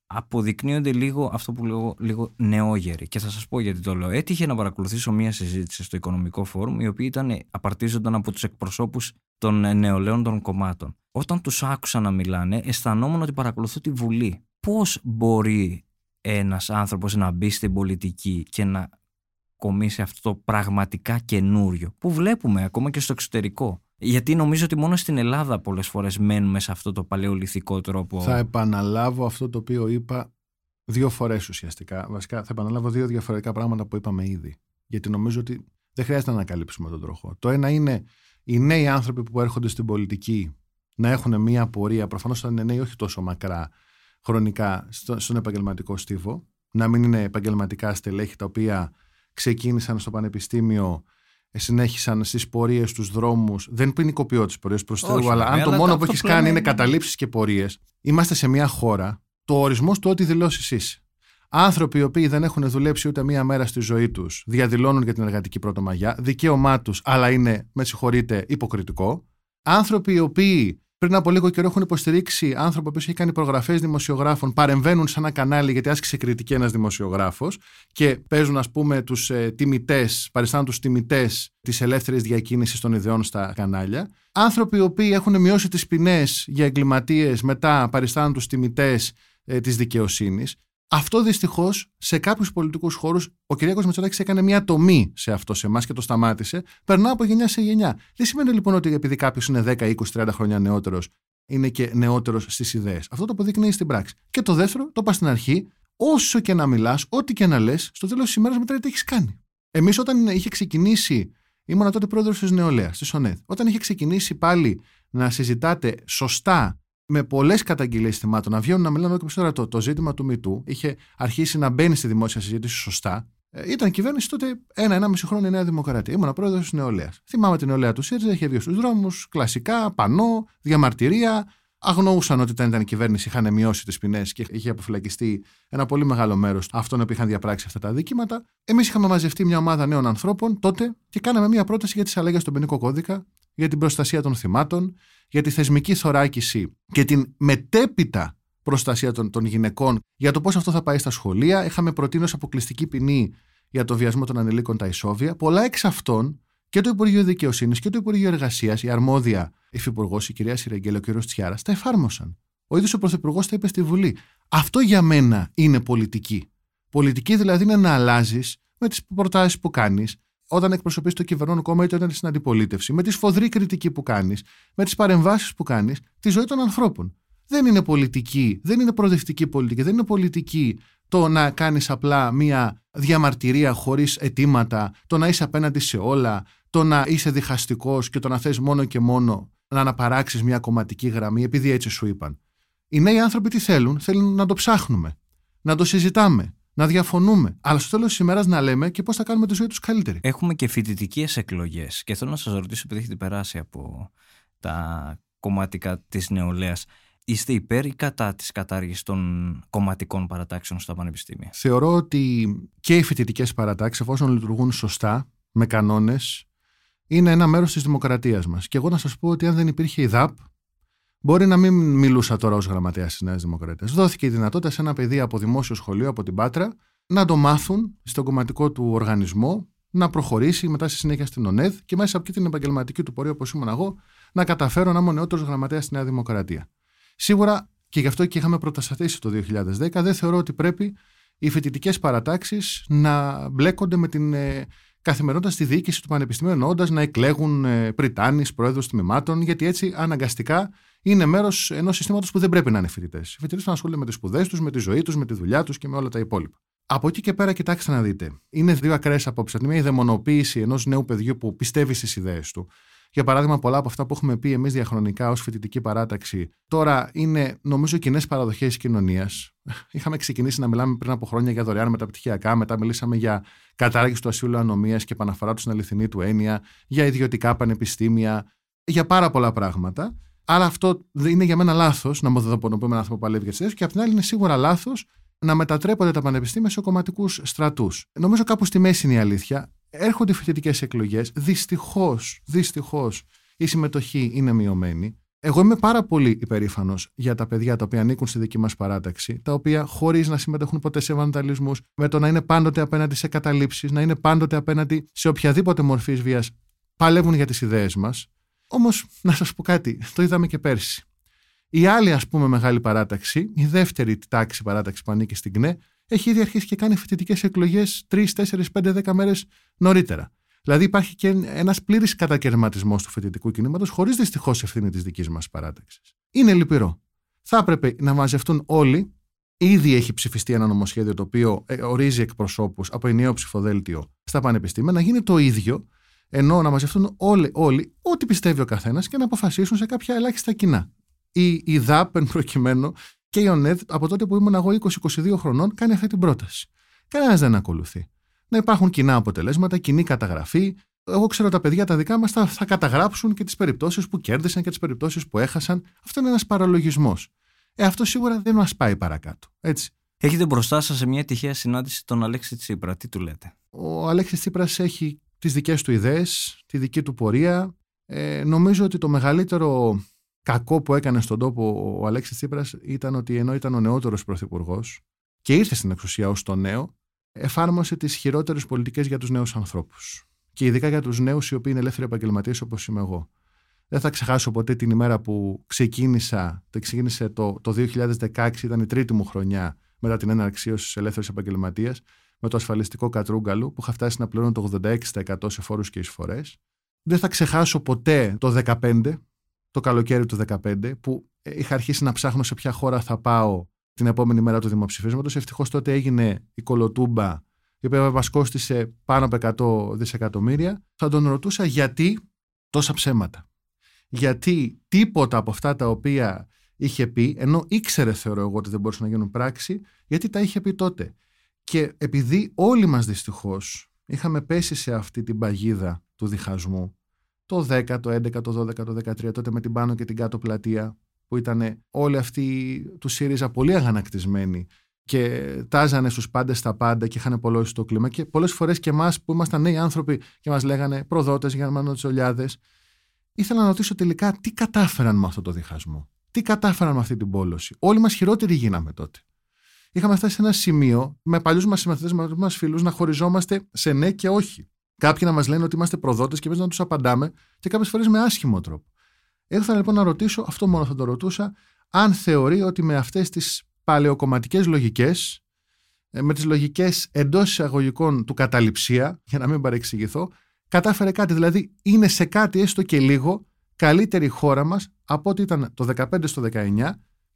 αποδεικνύονται λίγο αυτό που λέω λίγο νεόγεροι. Και θα σας πω γιατί το λέω. Έτυχε να παρακολουθήσω μία συζήτηση στο Οικονομικό Φόρουμ, οι οποίοι ήταν, απαρτίζονταν από τους εκπροσώπους των νεολαίων των κομμάτων. Όταν τους άκουσα να μιλάνε, αισθανόμουν ότι παρακολουθώ τη Βουλή. Πώς μπορεί ένας άνθρωπος να μπει στην πολιτική και να κομίσει αυτό το πραγματικά καινούριο που βλέπουμε ακόμα και στο εξωτερικό. Γιατί νομίζω ότι μόνο στην Ελλάδα πολλές φορές μένουμε σε αυτό το παλαιοληθικό τρόπο. Θα επαναλάβω αυτό το οποίο είπα δύο φορές ουσιαστικά. Βασικά θα επαναλάβω δύο διαφορετικά πράγματα που είπαμε ήδη. γιατί νομίζω ότι δεν χρειάζεται να ανακαλύψουμε τον τροχό. Το ένα είναι οι νέοι άνθρωποι που έρχονται στην πολιτική να έχουν μια πορεία, προφανώς θα είναι νέοι όχι τόσο μακρά χρονικά στον επαγγελματικό στίβο, να μην είναι επαγγελματικά στελέχη τα οποία ξεκίνησαν στο πανεπιστήμιο συνέχισαν στις πορείες, στου δρόμους. Δεν ποινικοποιώ τις πορείες προς Θεού, αλλά αν το μόνο που έχεις κάνει είναι καταλήψεις και πορείες, είμαστε σε μια χώρα, το ορισμός του ό,τι δηλώσει είσαι. Άνθρωποι οι οποίοι δεν έχουν δουλέψει ούτε μία μέρα στη ζωή τους, διαδηλώνουν για την εργατική πρωτομαγιά, δικαίωμά τους, αλλά είναι, με συγχωρείτε, υποκριτικό. Άνθρωποι οι οποίοι πριν από λίγο καιρό έχουν υποστηρίξει άνθρωποι που έχει κάνει προγραφές δημοσιογράφων, παρεμβαίνουν σε ένα κανάλι γιατί άσκησε κριτική ένας δημοσιογράφος και παίζουν, ας πούμε, τους ε, τιμητές, παριστάνουν τους τιμητές της ελεύθερης διακίνησης των ιδεών στα κανάλια. Άνθρωποι οι οποίοι έχουν μειώσει τις ποινές για εγκληματίες, μετά παριστάνουν τους τιμητές ε, της δικαιοσύνης. Αυτό δυστυχώς σε κάποιους πολιτικούς χώρους ο Κυριακό Μητσοτάκη έκανε μια τομή σε αυτό σε εμάς και το σταμάτησε. Περνά από γενιά σε γενιά. Δεν σημαίνει λοιπόν ότι επειδή κάποιος είναι 10, 20, 30 χρόνια νεότερος, είναι και νεότερος στις ιδέες. Αυτό το αποδεικνύει στην πράξη. Και το δεύτερο, το είπα στην αρχή, όσο και να μιλάς, ό,τι και να λες, στο τέλος της ημέρας μετά τι έχεις κάνει. Εμείς όταν είχε ξεκινήσει, ήμουν τότε πρόεδρος της νεολαίας, της ΟΝΕΔ, όταν είχε ξεκινήσει πάλι να συζητάτε σωστά με πολλές καταγγελίες θυμάτων να βγαίνουν να μιλάνε και τώρα το, το ζήτημα του Μητού είχε αρχίσει να μπαίνει στη δημόσια συζήτηση σωστά. Ε, ήταν κυβέρνηση τότε ένα-ένα-μισή χρόνο η Νέα Δημοκρατία. Ήμουν πρόεδρος της νεολαίας. Θυμάμαι την νεολαία του ΣΥΡΙΖΑ, είχε βγει στους δρόμους, κλασικά, πανό, διαμαρτυρία. Αγνοούσαν ότι όταν ήταν η κυβέρνηση είχαν μειώσει τις ποινές και είχε αποφυλακιστεί ένα πολύ μεγάλο μέρος αυτών που είχαν διαπράξει αυτά τα δίκηματα. Εμείς είχαμε μαζευτεί μια ομάδα νέων ανθρώπων τότε και κάναμε μια πρόταση για τις αλλαγές στον ποινικό κώδικα, για την προστασία των θυμάτων, για τη θεσμική θωράκιση και την μετέπειτα προστασία των, των γυναικών, για το πώς αυτό θα πάει στα σχολεία. Είχαμε προτείνει ως αποκλειστική ποινή για το βιασμό των ανηλίκων τα ισόβια. Πολλά εξ αυτών και το Υπουργείο Δικαιοσύνης και το Υπουργείο Εργασίας, η αρμόδια υφυπουργός, η κυρία Σιρεγγέλα, ο κ. Τσιάρα, τα εφάρμοσαν. Ο ίδιος ο Πρωθυπουργός τα είπε στη Βουλή. Αυτό για μένα είναι πολιτική. Πολιτική δηλαδή είναι να αλλάζεις με τις προτάσεις που κάνεις, όταν εκπροσωπείς το κυβερνόν κόμμα είτε όταν είναι στην αντιπολίτευση, με τη σφοδρή κριτική που κάνεις, με τις παρεμβάσεις που κάνεις, τη ζωή των ανθρώπων. Δεν είναι πολιτική, δεν είναι προοδευτική πολιτική, δεν είναι πολιτική το να κάνεις απλά μία διαμαρτυρία χωρίς αιτήματα, το να είσαι απέναντι σε όλα, το να είσαι διχαστικός και το να θες μόνο και μόνο να αναπαράξεις μια κομματική γραμμή, επειδή έτσι σου είπαν. Οι νέοι άνθρωποι τι θέλουν, θέλουν να το ψάχνουμε, να το συζητάμε, να διαφωνούμε. Αλλά στο τέλος της ημέρας να λέμε και πώς θα κάνουμε τη ζωή τους καλύτερη. Έχουμε και φοιτητικές εκλογές. Και θέλω να σας ρωτήσω, επειδή έχετε περάσει από τα κομματικά της νεολαίας, είστε υπέρ ή κατά της κατάργησης των κομματικών παρατάξεων στα πανεπιστήμια; Θεωρώ ότι και οι φοιτητικές παρατάξεις, εφόσον λειτουργούν σωστά, με κανόνες, είναι ένα μέρος της δημοκρατίας μας. Και εγώ να σας πω ότι αν δεν υπήρχε η ΔΑΠ, Μπορεί να μην μιλούσα τώρα ως γραμματέας τη Νέα Δημοκρατία. Δόθηκε η δυνατότητα σε ένα παιδί από δημόσιο σχολείο, από την Πάτρα, να το μάθουν στον κομματικό του οργανισμό, να προχωρήσει μετά στη συνέχεια στην ΟΝΕΔ και μέσα από την επαγγελματική του πορεία, όπως ήμουν εγώ, να καταφέρω να είμαι ο νεότερος γραμματέας στη Νέα Δημοκρατία. Σίγουρα και γι' αυτό και είχαμε προτασταθήσει το 2010, δεν θεωρώ ότι πρέπει οι φοιτητικές παρατάξεις να μπλέκονται με την ε, καθημερινότητα στη διοίκηση του Πανεπιστημίου, εννοώντας να εκλέγουν ε, πριτάνης, πρόεδρου τμήματων, γιατί έτσι αναγκαστικά είναι μέρος ενός συστήματος που δεν πρέπει να είναι φοιτητές. Οι φοιτητές να ασχολούνται με τις σπουδές τους, με τη ζωή τους, με τη δουλειά τους και με όλα τα υπόλοιπα. Από εκεί και πέρα, κοιτάξτε να δείτε. Είναι δύο ακραίες απόψεις. Από τη μία, η δαιμονοποίηση ενός νέου παιδιού που πιστεύει στις ιδέες του. Για παράδειγμα, πολλά από αυτά που έχουμε πει εμείς διαχρονικά ως φοιτητική παράταξη, τώρα είναι νομίζω κοινές παραδοχές της κοινωνίας. Είχαμε ξεκινήσει να μιλάμε πριν από χρόνια για δωρεάν μεταπτυχιακά, μετά μιλήσαμε για κατάργηση του ασύλου ανομίας και επαναφορά του στην αληθινή του έννοια, για ιδιωτικά πανεπιστήμια, για πάρα πολλά πράγματα. Άρα αυτό είναι για μένα λάθος να μοδοδοπονοποιούμε ένα άνθρωπο που παλεύει για τι και απ' την άλλη είναι σίγουρα λάθος να μετατρέπονται τα πανεπιστήμια σε κομματικούς στρατούς. Νομίζω κάπου στη μέση είναι η αλήθεια. Έρχονται φοιτητικές εκλογές. Δυστυχώς, δυστυχώς η συμμετοχή είναι μειωμένη. Εγώ είμαι πάρα πολύ υπερήφανος για τα παιδιά τα οποία ανήκουν στη δική μας παράταξη, τα οποία χωρίς να συμμετέχουν ποτέ σε βανταλισμούς, με το να είναι πάντοτε απέναντι σε καταλήψεις, να είναι πάντοτε απέναντι σε οποιαδήποτε μορφή βίας, παλεύουν για τις ιδέες μας. Όμως, να σας πω κάτι, το είδαμε και πέρσι. Η άλλη, ας πούμε, μεγάλη παράταξη, η δεύτερη τάξη παράταξη που ανήκει στην ΚΝΕ, έχει ήδη αρχίσει και κάνει φοιτητικές εκλογές 3, 4, 5, 10 μέρες νωρίτερα. Δηλαδή υπάρχει και ένας πλήρης κατακαιρματισμός του φοιτητικού κινήματος, χωρίς δυστυχώς ευθύνη της δικής μας παράταξης. Είναι λυπηρό. Θα έπρεπε να μαζευτούν όλοι Ήδη έχει ψηφιστεί ένα νομοσχέδιο το οποίο ε, ορίζει εκπροσώπους από ενιαίο ψηφοδέλτιο στα πανεπιστήμια να γίνει το ίδιο ενώ να μαζευτούν όλοι, όλοι ό,τι πιστεύει ο καθένας και να αποφασίσουν σε κάποια ελάχιστα κοινά. Η, η ΔΑΠ, εν προκειμένου, και η ΟΝΕΔ, από τότε που ήμουν εγώ 20-22 χρονών, κάνει αυτή την πρόταση. Κανένας δεν ακολουθεί. Να υπάρχουν κοινά αποτελέσματα, κοινή καταγραφή. Εγώ ξέρω τα παιδιά τα δικά μας θα, θα καταγράψουν και τις περιπτώσεις που κέρδισαν και τις περιπτώσεις που έχασαν. Αυτό είναι ένας παραλογισμός. Ε, αυτό σίγουρα δεν μας πάει παρακάτω. Έτσι. Έχετε μπροστά σας σε μια τυχαία συνάντηση τον Αλέξη Τσίπρα. Τι του λέτε; Ο Αλέξης Τσίπρας έχει τις δικές του ιδέες, τη δική του πορεία. Ε, νομίζω ότι το μεγαλύτερο κακό που έκανε στον τόπο ο Αλέξης Τσίπρας ήταν ότι ενώ ήταν ο νεότερος πρωθυπουργός και ήρθε στην εξουσία ως το νέο, εφάρμοσε τις χειρότερες πολιτικές για τους νέους ανθρώπους. Και ειδικά για τους νέους οι οποίοι είναι ελεύθεροι επαγγελματίες όπως είμαι εγώ. Δεν θα ξεχάσω ποτέ την ημέρα που ξεκίνησα, το ξεκίνησε το, το 2016, ήταν η τρίτη μου χρονιά μετά την έναρξή ως ελεύθερο επαγγελματίας, με το ασφαλιστικό κατρούγκαλου που είχα φτάσει να πληρώνω το 86% σε φόρους και εισφορές. Δεν θα ξεχάσω ποτέ το 2015, το καλοκαίρι του 2015, που είχα αρχίσει να ψάχνω σε ποια χώρα θα πάω την επόμενη μέρα του δημοψηφίσματος. Ευτυχώς τότε έγινε η κολοτούμπα, η οποία μας κόστησε πάνω από 100 δισεκατομμύρια. Θα τον ρωτούσα γιατί τόσα ψέματα. Γιατί τίποτα από αυτά τα οποία είχε πει, ενώ ήξερε θεωρώ εγώ ότι δεν μπορούσαν να γίνουν πράξη, γιατί τα είχε πει τότε. Και επειδή όλοι μας δυστυχώς είχαμε πέσει σε αυτή την παγίδα του διχασμού, το 10, το 11, το 12, το 13, τότε με την πάνω και την κάτω πλατεία, που ήταν όλοι αυτοί του ΣΥΡΙΖΑ πολύ αγανακτισμένοι και τάζανε στους πάντες τα πάντα και είχαν πολλώσει το κλίμα και πολλές φορές και εμάς που ήμασταν νέοι άνθρωποι και μας λέγανε προδότες, γερμανοτσολιάδες ήθελα να ρωτήσω τελικά τι κατάφεραν με αυτό το διχασμό. Τι κατάφεραν με αυτή την πόλωση. Όλοι μας χειρότεροι γίναμε τότε είχαμε φτάσει σε ένα σημείο με παλιούς μας συμμαθητές, με μας φίλους, να χωριζόμαστε σε ναι και όχι. Κάποιοι να μας λένε ότι είμαστε προδότες και εμείς να τους απαντάμε και κάποιες φορές με άσχημο τρόπο. Ήθελα λοιπόν να ρωτήσω, αυτό μόνο θα το ρωτούσα, αν θεωρεί ότι με αυτές τις παλαιοκομματικές λογικές, ε, με τις λογικές εντός εισαγωγικών του καταληψία, για να μην παρεξηγηθώ, κατάφερε κάτι. Δηλαδή είναι σε κάτι έστω και λίγο καλύτερη χώρα μας από ό,τι ήταν το 15 στο 19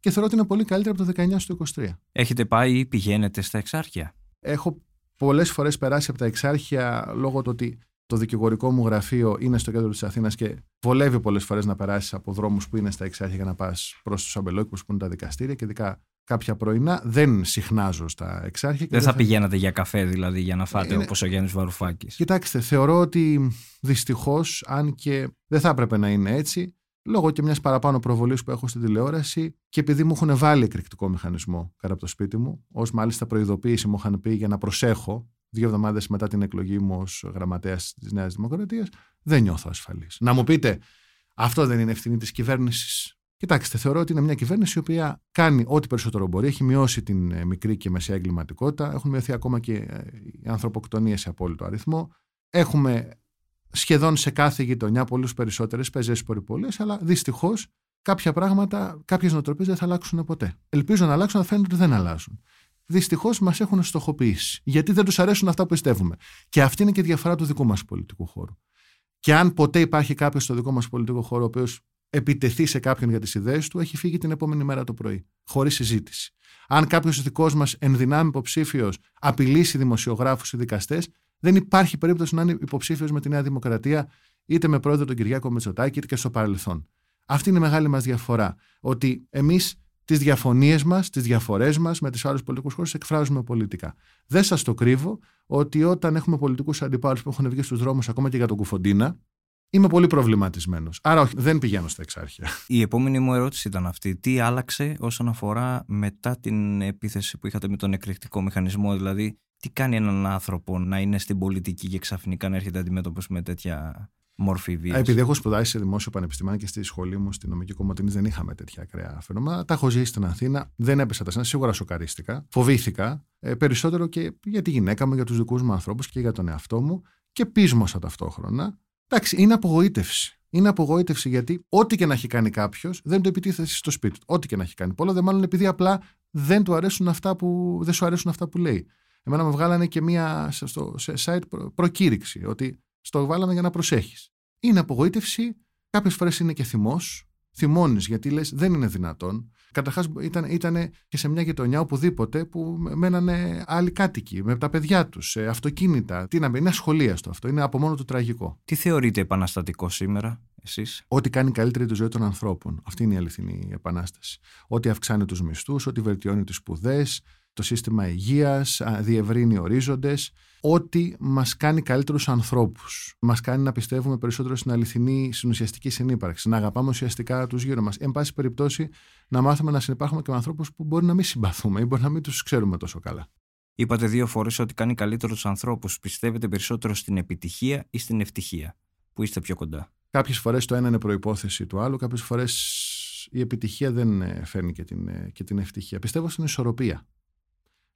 και θεωρώ ότι είναι πολύ καλύτερα από το 19 στο 23. Έχετε πάει ή πηγαίνετε στα εξάρχεια; Έχω πολλές φορές περάσει από τα εξάρχεια λόγω του ότι το δικηγορικό μου γραφείο είναι στο κέντρο της Αθήνας και βολεύει πολλές φορές να περάσεις από δρόμους που είναι στα εξάρχεια για να πας προς τους αμπελόκηπους που είναι τα δικαστήρια και ειδικά κάποια πρωινά. Δεν συχνάζω στα εξάρχεια. Δεν θα, θα πηγαίνατε για καφέ δηλαδή για να φάτε είναι... όπως ο Γιάννης Βαρουφάκης; Κοιτάξτε, θεωρώ ότι δυστυχώς, αν και δεν θα έπρεπε να είναι έτσι, λόγω και μιας παραπάνω προβολής που έχω στην τηλεόραση και επειδή μου έχουν βάλει εκρηκτικό μηχανισμό κάτω από το σπίτι μου, ως μάλιστα προειδοποίηση μου είχαν πει για να προσέχω δύο εβδομάδες μετά την εκλογή μου ως γραμματέας της Νέας Δημοκρατίας, δεν νιώθω ασφαλής. Να μου πείτε, αυτό δεν είναι ευθύνη της κυβέρνησης; Κοιτάξτε, θεωρώ ότι είναι μια κυβέρνηση η οποία κάνει ό,τι περισσότερο μπορεί. Έχει μειώσει την ε, μικρή και μεσαία εγκληματικότητα. Έχουν μειωθεί ακόμα και ε, οι ανθρωποκτονίες σε απόλυτο αριθμό. Έχουμε σχεδόν σε κάθε γειτονιά πολλού περισσότερες πεζέ πολυπολίε, αλλά δυστυχώς κάποια πράγματα, κάποιες νοοτροπίες δεν θα αλλάξουν ποτέ. Ελπίζω να αλλάξουν, αλλά φαίνεται ότι δεν αλλάζουν. Δυστυχώς μας έχουν στοχοποιήσει. Γιατί δεν τους αρέσουν αυτά που πιστεύουμε. Και αυτή είναι και η διαφορά του δικού μας πολιτικού χώρου. Και αν ποτέ υπάρχει κάποιος στο δικό μας πολιτικό χώρο, ο οποίος επιτεθεί σε κάποιον για τις ιδέες του, έχει φύγει την επόμενη μέρα το πρωί. Χωρίς συζήτηση. Αν κάποιος δικός μας ενδυνάμει υποψήφιος απειλήσει δημοσιογράφους ή δικαστές, δεν υπάρχει περίπτωση να είναι υποψήφιος με τη Νέα Δημοκρατία, είτε με πρόεδρο τον Κυριάκο Μητσοτάκη, είτε και στο παρελθόν. Αυτή είναι η μεγάλη μας διαφορά. Ότι εμείς τις διαφωνίες μας, τις διαφορές μας με του άλλου πολιτικούς χώρου εκφράζουμε πολιτικά. Δεν σας το κρύβω ότι όταν έχουμε πολιτικούς αντιπάλους που έχουν βγει στους δρόμους ακόμα και για τον Κουφοντίνα, είμαι πολύ προβληματισμένος. Άρα, όχι, δεν πηγαίνω στα εξάρχεια. Η επόμενη μου ερώτηση ήταν αυτή. Τι άλλαξε όσον αφορά μετά την επίθεση που είχατε με τον εκρηκτικό μηχανισμό, δηλαδή τι κάνει έναν άνθρωπο να είναι στην πολιτική και ξαφνικά να έρχεται αντιμέτωπος με τέτοια μόρφη βίας; Επειδή έχω σπουδάσει σε δημόσιο πανεπιστήμιο και στη σχολή μου στην νομική κομμωτινή δεν είχαμε τέτοια ακραία φαινόμενα. Τα έχω ζήσει στην Αθήνα. Δεν έπεσα τα σένα. Σίγουρα σοκαρίστηκα. Φοβήθηκα. Ε, περισσότερο και για τη γυναίκα μου, για τους δικούς μου ανθρώπους και για τον εαυτό μου. Και πείσμωσα ταυτόχρονα. Εντάξει, είναι απογοήτευση. Είναι απογοήτευση γιατί ό,τι και να έχει κάνει κάποιος δεν το επιτίθεται στο σπίτι του. Ό,τι και να έχει κάνει. Πολλά δε μάλλον επειδή απλά δεν, του αρέσουν αυτά που, δεν σου αρέσουν αυτά που λέει. Εμένα μου βγάλανε και μία στο site προκήρυξη ότι στο βάλαμε για να προσέχεις. Είναι απογοήτευση, κάποιες φορές είναι και θυμός, θυμώνεις γιατί λες δεν είναι δυνατόν. Καταρχάς ήταν, ήταν και σε μια γειτονιά οπουδήποτε που μένανε άλλοι κάτοικοι με τα παιδιά τους, αυτοκίνητα. Τι να είναι ασχολίαστο αυτό. Είναι από μόνο του τραγικό. Τι θεωρείτε επαναστατικό σήμερα, εσείς; Ό,τι κάνει καλύτερη τη ζωή των ανθρώπων. Αυτή είναι η αληθινή επανάσταση. Ό,τι αυξάνει τους μισθούς, ό,τι βελτιώνει τις σπουδές, το σύστημα υγείας, διευρύνει ορίζοντες, ό,τι μας κάνει καλύτερους ανθρώπους. Μας κάνει να πιστεύουμε περισσότερο στην αληθινή συνουσιαστική συνύπαρξη, να αγαπάμε ουσιαστικά τους γύρω μας. Εν πάση περιπτώσει, να μάθουμε να συνεπάρχουμε και με ανθρώπους που μπορεί να μην συμπαθούμε ή μπορεί να μην τους ξέρουμε τόσο καλά. Είπατε δύο φορές ότι κάνει καλύτερους ανθρώπους. Πιστεύετε περισσότερο στην επιτυχία ή στην ευτυχία; Πού είστε πιο κοντά; Κάποιες φορές το ένα είναι προπόθεση του άλλου, κάποιες φορές η επιτυχία δεν ε, φέρνει και την, ε, και την ευτυχία. Πιστεύω στην ισορροπία.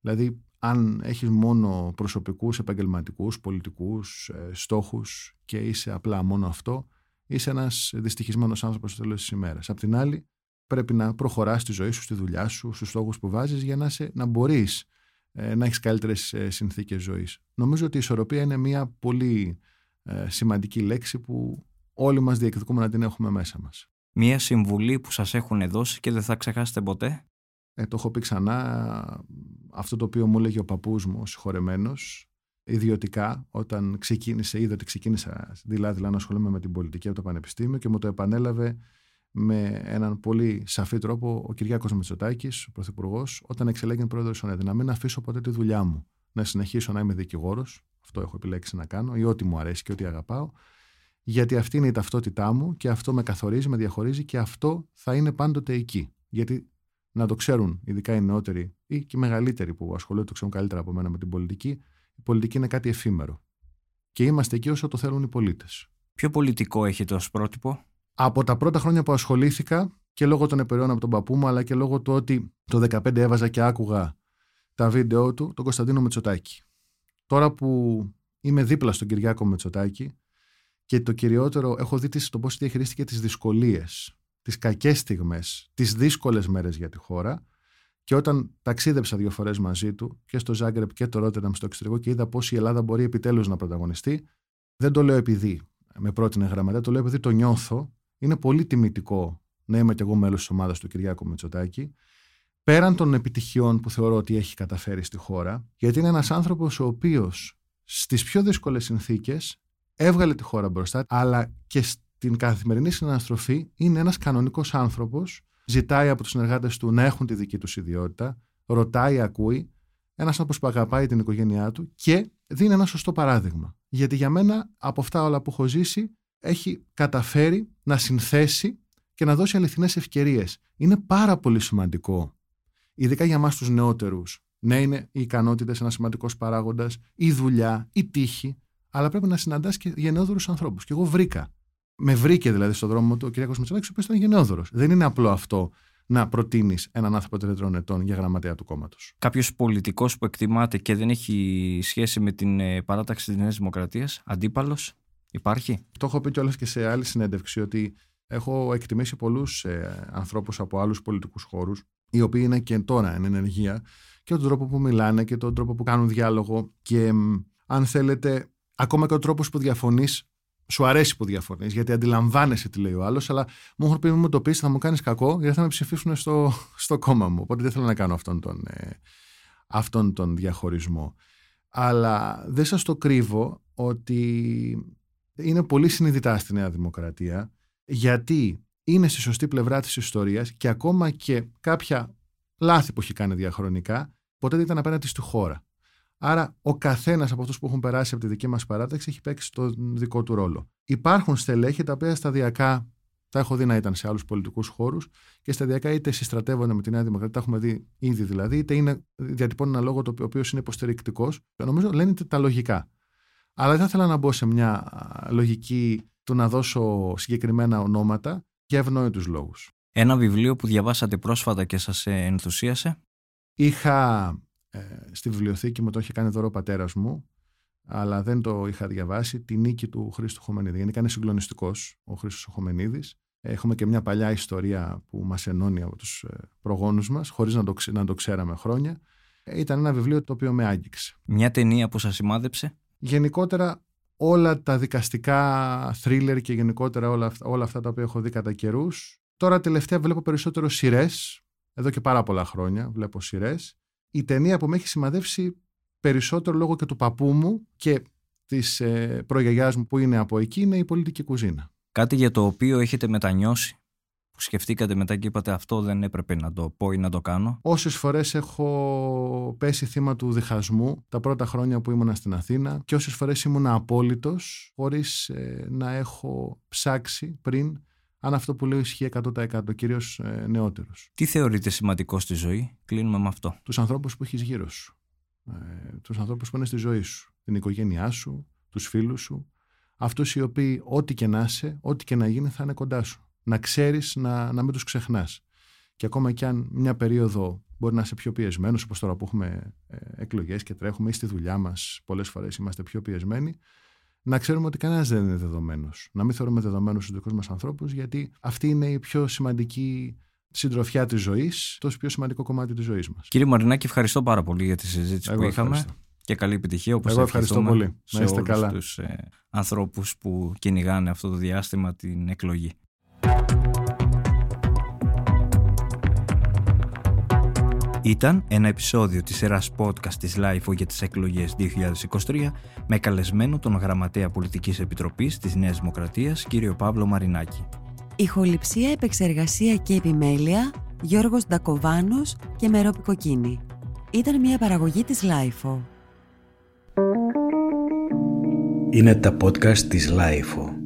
Δηλαδή, αν έχεις μόνο προσωπικούς, επαγγελματικούς, πολιτικούς ε, στόχους και είσαι απλά μόνο αυτό, είσαι ένας δυστυχισμένος άνθρωπος στο τέλος της ημέρας. Απ' την άλλη, πρέπει να προχωράς στη ζωή σου, στη δουλειά σου, στους στόχους που βάζεις για να, σε, να μπορείς ε, να έχεις καλύτερες ε, συνθήκες ζωής. Νομίζω ότι η ισορροπία είναι μια πολύ ε, σημαντική λέξη που όλοι μας διεκδικούμε να την έχουμε μέσα μας. Μία συμβουλή που σας έχουν δώσει και δεν θα ξεχάσετε ποτέ; Ε, το έχω πει ξανά, αυτό το οποίο μου έλεγε ο παππούς μου, ο συγχωρεμένος, ιδιωτικά, όταν ξεκίνησε, είδε ότι ξεκίνησα δηλαδή να ασχολούμαι με την πολιτική από το Πανεπιστήμιο και μου το επανέλαβε με έναν πολύ σαφή τρόπο ο Κυριάκος Μητσοτάκης, ο Πρωθυπουργός, όταν εξελέγει πρόεδρος ΟΝΕΔ. Να μην αφήσω ποτέ τη δουλειά μου. Να συνεχίσω να είμαι δικηγόρος, αυτό έχω επιλέξει να κάνω, ή ό,τι μου αρέσει και ό,τι αγαπάω, γιατί αυτή είναι η ταυτότητά μου και αυτό με καθορίζει, με διαχωρίζει και αυτό θα είναι πάντοτε εκεί. Γιατί να το ξέρουν, ειδικά οι νεότεροι ή και οι μεγαλύτεροι που ασχολούνται, το ξέρουν καλύτερα από μένα με την πολιτική, η πολιτική είναι κάτι εφήμερο. Και είμαστε εκεί όσο το θέλουν οι πολίτες. Ποιο πολιτικό έχετε ως πρότυπο, Από τα πρώτα χρόνια που ασχολήθηκα και λόγω των επεριών από τον παππού μου, αλλά και λόγω του ότι το 2015 έβαζα και άκουγα τα βίντεο του, τον Κωνσταντίνο Μετσοτάκη. Τώρα που είμαι δίπλα στον Κυριάκο Μετσοτάκη και το κυριότερο έχω δει το πώς διαχειρίστηκε τις δυσκολίες τις κακές στιγμές, τις δύσκολες μέρες για τη χώρα και όταν ταξίδεψα δύο φορές μαζί του και στο Ζάγκρεπ και το Ρότερνταμ στο εξωτερικό και είδα πώς η Ελλάδα μπορεί επιτέλους να πρωταγωνιστεί, δεν το λέω επειδή με πρότεινε γραμματέα, το λέω επειδή το νιώθω. Είναι πολύ τιμητικό να είμαι και εγώ μέλος της ομάδας του Κυριάκου Μητσοτάκη. Πέραν των επιτυχιών που θεωρώ ότι έχει καταφέρει στη χώρα, γιατί είναι ένας άνθρωπος ο οποίος στις πιο δύσκολες συνθήκες έβγαλε τη χώρα μπροστά, αλλά και την καθημερινή συναναστροφή είναι ένας κανονικός άνθρωπος, ζητάει από τους συνεργάτες του να έχουν τη δική τους ιδιότητα, ρωτάει, ακούει, ένας άνθρωπος που αγαπάει την οικογένειά του και δίνει ένα σωστό παράδειγμα. Γιατί για μένα από αυτά όλα που έχω ζήσει έχει καταφέρει να συνθέσει και να δώσει αληθινές ευκαιρίες. Είναι πάρα πολύ σημαντικό, ειδικά για εμάς τους νεότερους, να είναι οι ικανότητες ένας σημαντικός παράγοντας, η δουλειά, η τύχη, αλλά πρέπει να συναντάς και γενναιόδωρους ανθρώπους. Και εγώ βρήκα με βρήκε δηλαδή στον δρόμο του ο κ. Μητσοτάκης, ο οποίος ήταν γενναιόδωρος. Δεν είναι απλό αυτό να προτείνεις έναν άνθρωπο τετρών ετών για γραμματέα του κόμματος. Κάποιος πολιτικός που εκτιμάται και δεν έχει σχέση με την ε, παράταξη της Νέας Δημοκρατίας, αντίπαλος, υπάρχει; Το έχω πει κιόλας και σε άλλη συνέντευξη ότι έχω εκτιμήσει πολλούς ε, ανθρώπους από άλλους πολιτικούς χώρους, οι οποίοι είναι και τώρα εν ενεργεία, και τον τρόπο που μιλάνε και τον τρόπο που κάνουν διάλογο. Και αν θέλετε, ακόμα και ο τρόπος που διαφωνείς σου αρέσει που διαφωνείς, γιατί αντιλαμβάνεσαι τι λέει ο άλλος, αλλά μου έχουν πει: Μου το πεις, θα μου κάνεις κακό, γιατί θα με ψηφίσουν στο, στο κόμμα μου. Οπότε δεν θέλω να κάνω αυτόν τον, ε, αυτόν τον διαχωρισμό. Αλλά δεν σας το κρύβω ότι είναι πολύ συνειδητά στη Νέα Δημοκρατία, γιατί είναι στη σωστή πλευρά της ιστορίας και ακόμα και κάποια λάθη που έχει κάνει διαχρονικά, ποτέ δεν ήταν απέναντι στη χώρα. Άρα, ο καθένας από αυτούς που έχουν περάσει από τη δική μας παράταξη έχει παίξει τον δικό του ρόλο. Υπάρχουν στελέχη τα οποία σταδιακά τα έχω δει να ήταν σε άλλους πολιτικούς χώρους και σταδιακά είτε συστρατεύονται με τη Νέα Δημοκρατία, τα έχουμε δει ήδη δηλαδή, είτε είναι, διατυπώνουν ένα λόγο το οποίος είναι υποστηρικτικός. Νομίζω λένε τα λογικά. Αλλά δεν θα ήθελα να μπω σε μια λογική του να δώσω συγκεκριμένα ονόματα για ευνόητους λόγους. Ένα βιβλίο που διαβάσατε πρόσφατα και σας ενθουσίασε; Είχα ε, στη βιβλιοθήκη μου το είχε κάνει δώρο ο πατέρας μου, αλλά δεν το είχα διαβάσει. Τη νίκη του Χρήστου Χομενίδη. Γενικά είναι συγκλονιστικός ο Χρήστος Χομενίδη. Έχουμε και μια παλιά ιστορία που μας ενώνει από τους ε, προγόνους μας, χωρίς να, το, να το ξέραμε χρόνια. Ε, ήταν ένα βιβλίο το οποίο με άγγιξε. Μια ταινία που σας σημάδεψε; Γενικότερα όλα τα δικαστικά θρίλερ και γενικότερα όλα αυτά, όλα αυτά τα οποία έχω δει κατά καιρούς. Τώρα τελευταία βλέπω περισσότερο σειρές εδώ και πάρα πολλά χρόνια, βλέπω σειρές. Η ταινία που με έχει σημαδεύσει περισσότερο λόγω και του παππού μου και της ε, προγιαγιάς μου που είναι από εκεί είναι η πολιτική κουζίνα. Κάτι για το οποίο έχετε μετανιώσει που σκεφτήκατε μετά και είπατε αυτό δεν έπρεπε να το πω ή να το κάνω. Όσες φορές έχω πέσει θύμα του διχασμού τα πρώτα χρόνια που ήμουνα στην Αθήνα και όσες φορές ήμουν απόλυτος χωρίς ε, να έχω ψάξει πριν αν αυτό που λέω ισχύει 100% κυρίως ε, νεότερους. Τι θεωρείτε σημαντικό στη ζωή, κλείνουμε με αυτό. Τους ανθρώπους που έχεις γύρω σου. Ε, τους ανθρώπους που είναι στη ζωή σου. Την οικογένειά σου, τους φίλους σου. Αυτούς οι οποίοι ό,τι και να είσαι, ό,τι και να γίνει θα είναι κοντά σου να ξέρεις να, να μην τους ξεχνάς. Και ακόμα κι αν μια περίοδο μπορεί να είσαι πιο πιεσμένος, όπως τώρα που έχουμε ε, εκλογές και τρέχουμε ή στη δουλειά μας, πολλές φορές είμαστε πιο πιεσμένοι, να ξέρουμε ότι κανένας δεν είναι δεδομένος. Να μην θεωρούμε δεδομένους τους δικούς μας ανθρώπους, γιατί αυτή είναι η πιο σημαντική συντροφιά της ζωής, το πιο σημαντικό κομμάτι της ζωής μας. Κύριε Μαρινάκη, ευχαριστώ πάρα πολύ για τη συζήτηση που είχαμε. Και καλή επιτυχία όπως Εγώ ευχαριστώ πολύ. Να είστε καλά. τους ε, ανθρώπους που κυνηγάνε αυτό το διάστημα την εκλογή. Ήταν ένα επεισόδιο της σειράς podcast της LIFO για τις εκλογές 2023 με καλεσμένο τον Γραμματέα Πολιτικής Επιτροπής της Νέας Δημοκρατίας, κύριο Παύλο Μαρινάκη. Ηχοληψία, επεξεργασία και επιμέλεια, Γιώργος Ντακοβάνος και Μερόπη Κοκκίνη. Ήταν μια παραγωγή της LIFO. Είναι τα podcast της LIFO.